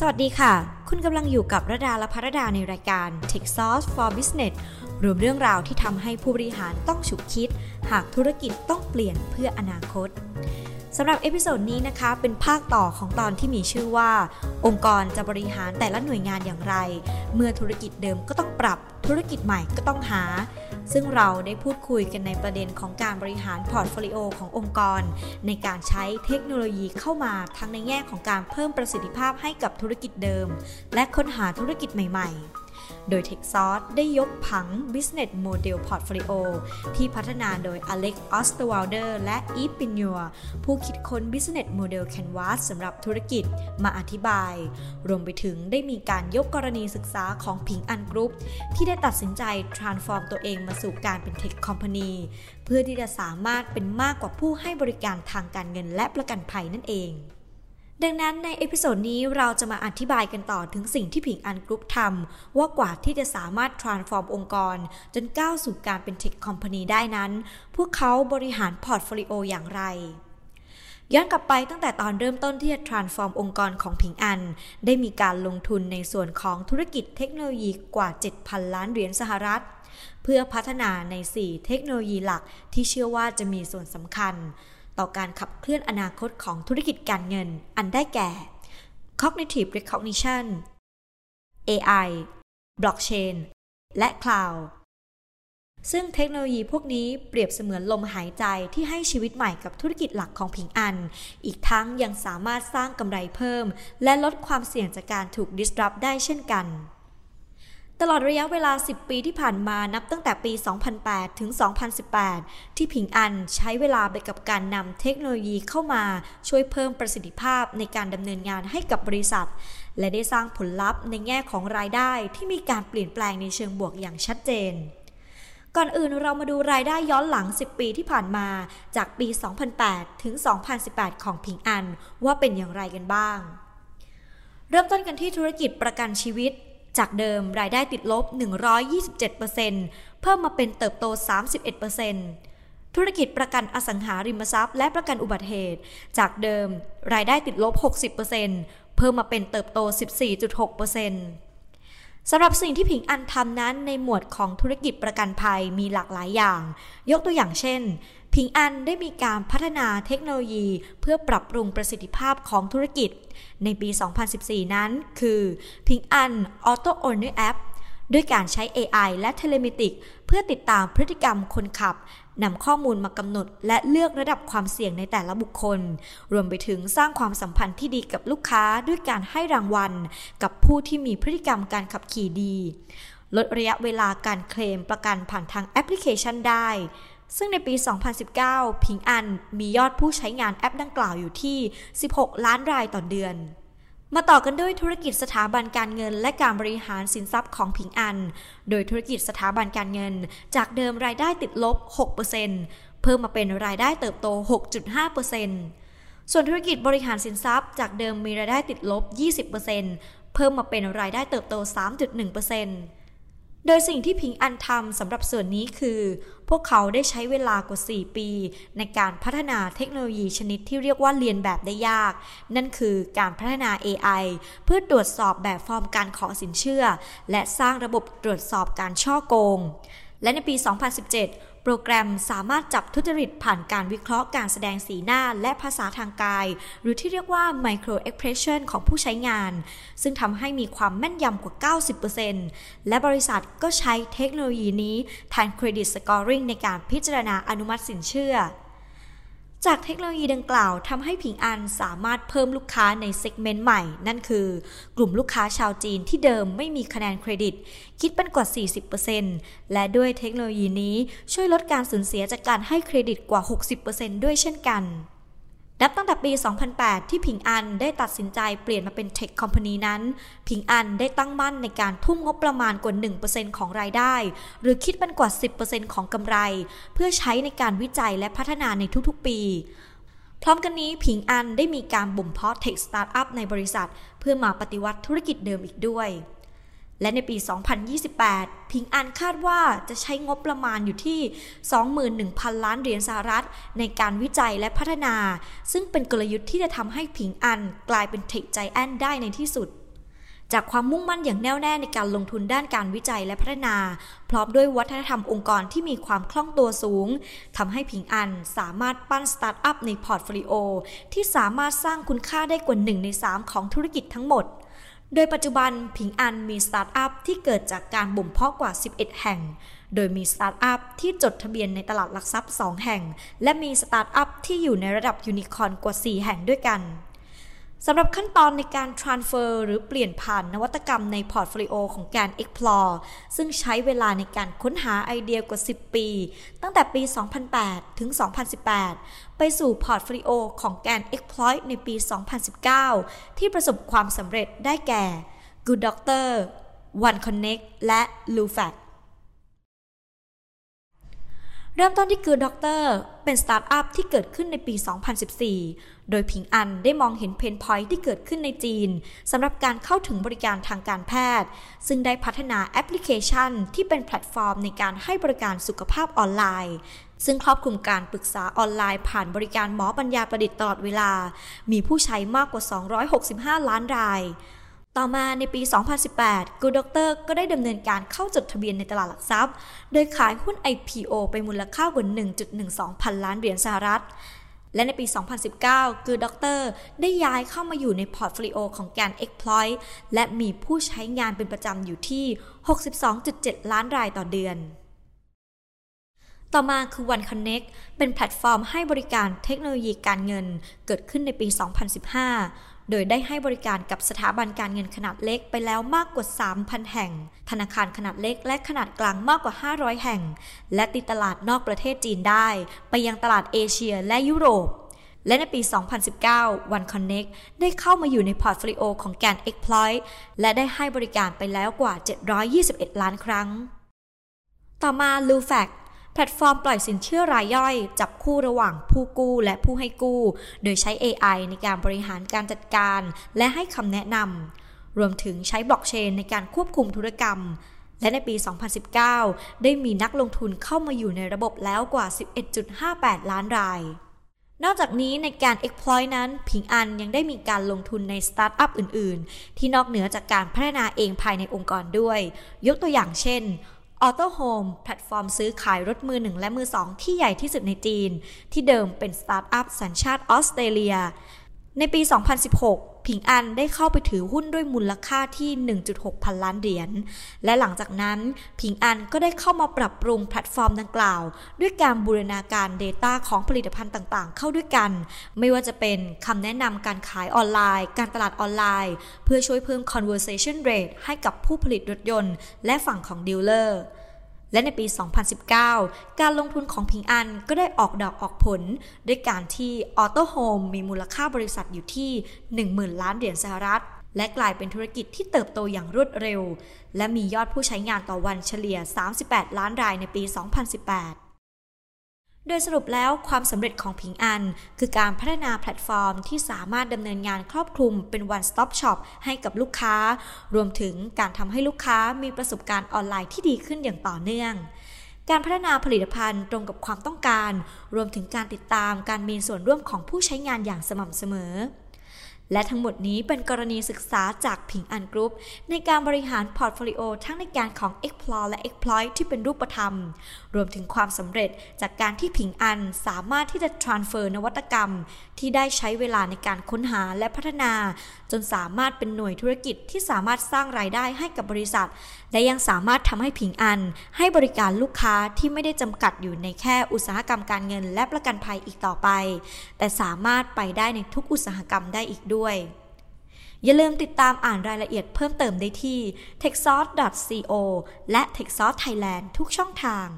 สวัสดีค่ะ คุณกำลังอยู่กับระดาและพระดาในรายการ Techsauce for Business รวมเรื่องราวที่ทำให้ผู้บริหารต้องฉุกคิด หากธุรกิจต้องเปลี่ยนเพื่ออนาคตสำหรับ episode นี้นะคะเป็นภาคต่อของตอนที่มีชื่อว่า องค์กรจะบริหารแต่ละหน่วยงานอย่างไร เมื่อธุรกิจเดิมก็ต้องปรับ ธุรกิจใหม่ก็ต้องหา ซึ่งเราได้พูดคุยกันในประเด็นของการบริหาร portfolio ขององค์กร ในการใช้เทคโนโลยีเข้ามาทั้งในแง่ของการเพิ่มประสิทธิภาพให้กับธุรกิจเดิม และค้นหาธุรกิจใหม่ ๆ โดย TechSauce ได้ยกผัง Business Model Portfolio ที่พัฒนาโดย Alex Osterwalder และ Eve p i n u r ผู้คิดค้น Business Model Canvas สำหรับธุรกิจมาอธิบาย รวมไปถึงได้มีการยกกรณีศึกษาของผิงอันกรุ๊ปที่ได้ตัดสินใจ transform ตัวเองมาสู่การเป็น Tech Company เพื่อที่จะสามารถเป็นมากกว่าผู้ให้บริการทางการเงินและประกันภัยนั่นเอง ดังนั้นใน episode นี้เราจะมาอธิบายกันต่อถึงสิ่งที่ผิงอันกรุ๊ปทำว่ากว่าที่จะสามารถ transform องค์กร จนก้าวสู่การเป็น Tech Company ได้นั้น พวกเขาบริหาร portfolio อย่างไร ย้อนกลับไปตั้งแต่ตอนเริ่มต้นที่จะ transform องค์กรของผิงอัน ได้มีการลงทุนในส่วนของธุรกิจเทคโนโลยีกว่า 7,000 ล้านเหรียญสหรัฐ เพื่อพัฒนาใน 4 เทคโนโลยีหลักที่เชื่อว่าจะมีส่วนสำคัญ ต่อการขับเคลื่อนอนาคตของธุรกิจการเงิน อันได้แก่ cognitive recognition AI blockchain และ cloud ซึ่งเทคโนโลยีพวกนี้เปรียบเสมือนลมหายใจที่ให้ชีวิตใหม่กับธุรกิจหลักของผิงอัน อีกทั้งยังสามารถสร้างกำไรเพิ่ม และลดความเสี่ยงจากการถูก disrupt ได้เช่นกัน ตลอดระยะเวลา 10 ปีที่ผ่านมานับตั้งแต่ปี 2008 ถึง 2018 ที่ผิงอันใช้เวลาไปกับการนำเทคโนโลยีเข้ามาช่วยเพิ่มประสิทธิภาพในการดำเนินงานให้กับบริษัท และได้สร้างผลลัพธ์ในแง่ของรายได้ที่มีการเปลี่ยนแปลงในเชิงบวกอย่างชัดเจน ก่อนอื่นเรามาดูรายได้ย้อนหลัง 10 ปีที่ผ่านมาจากปี 2008 ถึง 2018 ของผิงอันว่าเป็นอย่างไรกันบ้าง เริ่มต้นกันที่ธุรกิจประกันชีวิต จากเดิมรายได้ติดลบ 127%เพิ่มมาเป็นเติบโต 31%ธุรกิจประกันอสังหาริมทรัพย์ และประกันอุบัติเหตุ จากเดิมรายได้ติดลบ 60%เพิ่มมาเป็นเติบโต 14.6%สำหรับสิ่งที่ผิงอันทำนั้นในหมวดของธุรกิจประกันภัยมีหลากหลายอย่าง ยกตัวอย่างเช่น ผิงอันได้มีการพัฒนาเทคโนโลยี เพื่อปรับปรุงประสิทธิภาพของธุรกิจ ในปี 2014 นั้น คือพิงอัน Auto Owner App ด้วยการใช้ AI และเทเลมิติก เพื่อติดตามพฤติกรรมคนขับนำข้อมูลมากำหนด และเลือกระดับความเสี่ยงในแต่ละบุคคล รวมไปถึงสร้างความสัมพันธ์ที่ดีกับลูกค้าด้วยการให้รางวัล กับผู้ที่มีพฤติกรรมการขับขี่ดี ลดระยะเวลาการเคลมประกันผ่านทางแอปพลิเคชันได้ ซึ่งในปี 2019 ผิงอันมียอดผู้ใช้งานแอปดังกล่าวอยู่ที่ 16 ล้านรายต่อเดือน มาต่อกันด้วยธุรกิจสถาบันการเงิน และการบริหารสินทรัพย์ของผิงอัน โดยธุรกิจสถาบันการเงิน จากเดิมรายได้ติดลบ 6%เพิ่มมาเป็นรายได้เติบโต 6.5%ส่วนธุรกิจบริหารสินทรัพย์ จากเดิมมีรายได้ติดลบ 20%เพิ่มมาเป็นรายได้เติบโต 3.1% โดยสิ่งที่พิงอันทำสำหรับส่วนนี้คือ พวกเขาได้ใช้เวลากว่า 4 ปี ในการพัฒนาเทคโนโลยีชนิดที่เรียกว่าเรียนแบบได้ยาก นั่นคือการพัฒนา AI เพื่อตรวจสอบแบบฟอร์มการขอสินเชื่อ และสร้างระบบตรวจสอบการช่อโกง และในปี 2017 โปรแกรมสามารถจับทุจริตผ่านการวิเคราะห์การแสดงสีหน้าและภาษาทางกาย หรือที่เรียกว่า micro expression ของผู้ใช้งาน ซึ่งทำให้มีความแม่นยำกว่า 90%และบริษัทก็ใช้เทคโนโลยีนี้แทน credit scoring ในการพิจารณาอนุมัติสินเชื่อ จากเทคโนโลยีดังกล่าวทำให้ผิงอันสามารถเพิ่มลูกค้าใน segment ใหม่ นั่นคือกลุ่มลูกค้าชาวจีนที่เดิมไม่มีคะแนนเครดิต คิดเป็นกว่า 40%และด้วยเทคโนโลยีนี้ช่วยลดการสูญเสียจากการให้เครดิตกว่า 60%ด้วยเช่นกัน นับตั้งแต่ปี 2008 ที่ผิงอันได้ตัดสินใจเปลี่ยนมาเป็น Tech Company นั้นผิงอันได้ตั้งมั่นในการทุ่มงบประมาณกว่า 1%ของรายได้ หรือคิดเป็นกว่า 10%ของกำไร เพื่อใช้ในการวิจัยและพัฒนาในทุกๆ ปี พร้อมกันนี้ผิงอันได้มีการบ่มเพาะ tech startup ในบริษัท เพื่อมาปฏิวัติธุรกิจเดิมอีกด้วย และในปี 2028 ผิงอันคาดว่าจะใช้งบประมาณอยู่ที่ 21,000 ล้านเหรียญสหรัฐ ในการวิจัยและพัฒนา ซึ่งเป็นกลยุทธ์ที่จะทำให้ผิงอันกลายเป็น tech giant ได้ในที่สุด จากความมุ่งมั่นอย่างแน่วแน่ในการลงทุนด้านการวิจัยและพัฒนา พร้อมด้วยวัฒนธรรมองค์กรที่มีความคล่องตัวสูงทำให้ผิงอันสามารถปั้นสตาร์ทอัพในพอร์ตโฟลิโอที่สามารถสร้างคุณค่าได้กว่า1ใน3ของธุรกิจทั้งหมด โดยปัจจุบันผิงอันมีสตาร์ทอัพที่เกิดจากการบ่มเพาะกว่า 11 แห่ง โดยมีสตาร์ทอัพที่จดทะเบียนในตลาดหลักทรัพย์ 2 แห่ง และมีสตาร์ทอัพที่อยู่ในระดับยูนิคอร์นกว่า 4 แห่งด้วยกัน สำหรับขั้นตอนในการ transfer หรือเปลี่ยนผ่านนวัตกรรมในพอร์ตโฟลิโอของการ explore ซึ่งใช้เวลาในการค้นหาไอเดียกว่า 10 ปี ตั้งแต่ปี 2008 ถึง 2018 ไปสู่พอร์ตโฟลิโอของการ exploit ในปี 2019 ที่ประสบความสำเร็จได้แก่ Good Doctor One Connect และ Lufax เริ่มต้นที่ Good Doctor เป็นสตาร์ทอัพที่เกิดขึ้นในปี 2014 โดยผิงอันได้มองเห็น pain point ที่เกิดขึ้นในจีนสำหรับการเข้าถึงบริการทางการแพทย์ ซึ่งได้พัฒนาแอปพลิเคชันที่เป็นแพลตฟอร์มในการให้บริการสุขภาพออนไลน์ ซึ่งครอบคลุมการปรึกษาออนไลน์ผ่านบริการหมอปัญญาประดิษฐ์ตลอดเวลา มีผู้ใช้มากกว่า 265 ล้านราย ต่อมาในปี 2018 Good Doctor ก็ได้ดำเนินการเข้าจดทะเบียนในตลาดหลักทรัพย์ โดยขายหุ้น IPO ไปมูลค่ากว่า 1.12 พันล้านเหรียญสหรัฐ และในปี 2019 Good Doctor ได้ย้ายเข้ามาอยู่ในพอร์ตโฟลิโอของการ Exploit และมีผู้ใช้งานเป็นประจำอยู่ที่ 62.7 ล้านรายต่อเดือนต่อมาคือ One Connect เป็นแพลตฟอร์มให้บริการเทคโนโลยีการเงินเกิดขึ้นในปี 2015 โดยได้ให้บริการกับสถาบันการเงินขนาดเล็กไปแล้วมากกว่า 3,000 แห่ง ธนาคารขนาดเล็กและขนาดกลางมากกว่า 500 แห่ง และติดตลาดนอกประเทศจีนได้ ไปยังตลาดเอเชียและยุโรปและในปี 2019 One Connect ได้เข้ามาอยู่ในพอร์ตโฟลิโอของแกน Exploit และได้ให้บริการไปแล้วกว่า 721 ล้านครั้ง ต่อมา Lufax แพลตฟอร์มปล่อยสินเชื่อรายย่อย จับคู่ระหว่างผู้กู้และผู้ให้กู้ โดยใช้ AI ในการบริหารการจัดการ และให้คำแนะนำรวมถึงใช้บล็อกเชนในการควบคุมธุรกรรม และในปี 2019 ได้มีนักลงทุนเข้ามาอยู่ในระบบแล้วกว่า 11.58 ล้านรายนอกจากนี้ในการ exploit นั้นผิงอันยังได้มีการลงทุนในสตาร์ทอัพอื่น ๆ ที่นอกเหนือจากการพัฒนาเองภายในองค์กรด้วย ยกตัวอย่างเช่น Autohome แพลตฟอร์มซื้อขายรถมือหนึ่งและมือสองที่ใหญ่ที่สุดในจีน ที่เดิมเป็นสตาร์ทอัพสัญชาติออสเตรเลีย ในปี 2016 ผิงอันได้เข้าไปถือหุ้นด้วยมูลค่าที่ 1.6 พันล้านเหรียญ และหลังจากนั้นผิงอันก็ได้เข้ามาปรับปรุงแพลตฟอร์มดังกล่าว ด้วยการบูรณาการ Data ของผลิตภัณฑ์ต่างๆ เข้าด้วยกัน ไม่ว่าจะเป็นคำแนะนำการขายออนไลน์ การตลาดออนไลน์ เพื่อช่วยเพิ่ม conversion rate ให้กับผู้ผลิตรถยนต์ และฝั่งของดีลเลอร์ และในปี 2019 การลงทุนของผิงอันก็ได้ออกดอกออกผล ด้วยการที่ Autohome มีมูลค่าบริษัทอยู่ที่ 10,000 ล้านเหรียญสหรัฐ และกลายเป็นธุรกิจที่เติบโตอย่างรวดเร็ว และมียอดผู้ใช้งานต่อวันเฉลี่ย 38 ล้านรายในปี 2018 โดยสรุปแล้วความสำเร็จของผิงอัน คือการพัฒนาแพลตฟอร์มที่สามารถดำเนินงานครอบคลุมเป็น one stop shop ให้กับลูกค้า รวมถึงการทำให้ลูกค้ามีประสบการณ์ออนไลน์ที่ดีขึ้นอย่างต่อเนื่อง การพัฒนาผลิตภัณฑ์ตรงกับความต้องการ รวมถึงการติดตามการมีส่วนร่วมของผู้ใช้งานอย่างสม่ำเสมอ และทั้งหมดนี้เป็นกรณีศึกษาจากผิงอันกรุ๊ปในการบริหารพอร์ตโฟลิโอทั้งในการของ Explore และ Exploit ที่เป็นรูปธรรม รวมถึงความสำเร็จจากการที่ผิงอันสามารถที่จะ transfer นวัตกรรม ที่ได้ใช้เวลาในการค้นหาและพัฒนา จนสามารถเป็นหน่วยธุรกิจที่สามารถสร้างรายได้ให้กับบริษัท และยังสามารถทำให้ผิงอัน ให้บริการลูกค้าที่ไม่ได้จำกัดอยู่ในแค่อุตสาหกรรมการเงิน และประกันภัยอีกต่อไป แต่สามารถไปได้ในทุกอุตสาหกรรมได้อีกด้วยอย่าลืมติดตามอ่านรายละเอียดเพิ่มเติมได้ที่ techsource.co และ techsource Thailand ทุกช่องทาง